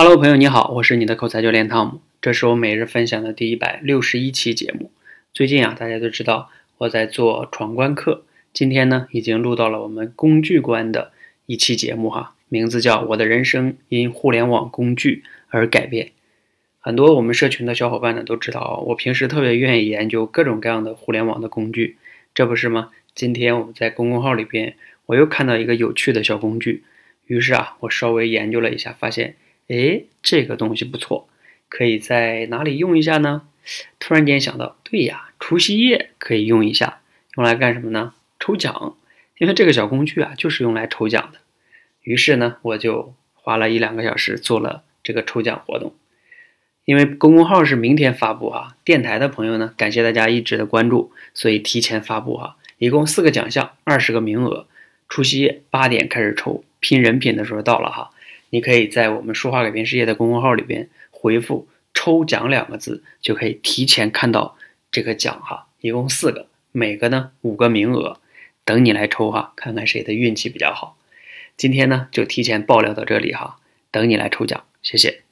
Hello，朋友你好，我是你的口才教练汤姆，这是我每日分享的第一百六十一期节目。最近啊，大家都知道我在做闯关课，今天呢已经录到了我们工具关的一期节目哈，名字叫《我的人生因互联网工具而改变》。很多我们社群的小伙伴呢都知道，我平时特别愿意研究各种各样的互联网的工具，这不是吗？今天我们在公众号里边，我又看到一个有趣的小工具，于是啊，我稍微研究了一下，发现。哎，这个东西不错，可以在哪里用一下呢？突然间想到，对呀，除夕夜可以用一下，用来干什么呢？抽奖，因为这个小工具啊，就是用来抽奖的。于是呢，我就花了一两个小时做了这个抽奖活动。因为公众号是明天发布哈，电台的朋友呢，感谢大家一直的关注，所以提前发布哈，一共四个奖项，二十个名额，除夕夜八点开始抽，拼人品的时候到了哈。你可以在我们说话改变世界的公众号里边回复“抽奖”两个字，就可以提前看到这个奖哈，一共四个，每个呢五个名额，等你来抽哈，看看谁的运气比较好。今天呢就提前爆料到这里哈，等你来抽奖，谢谢。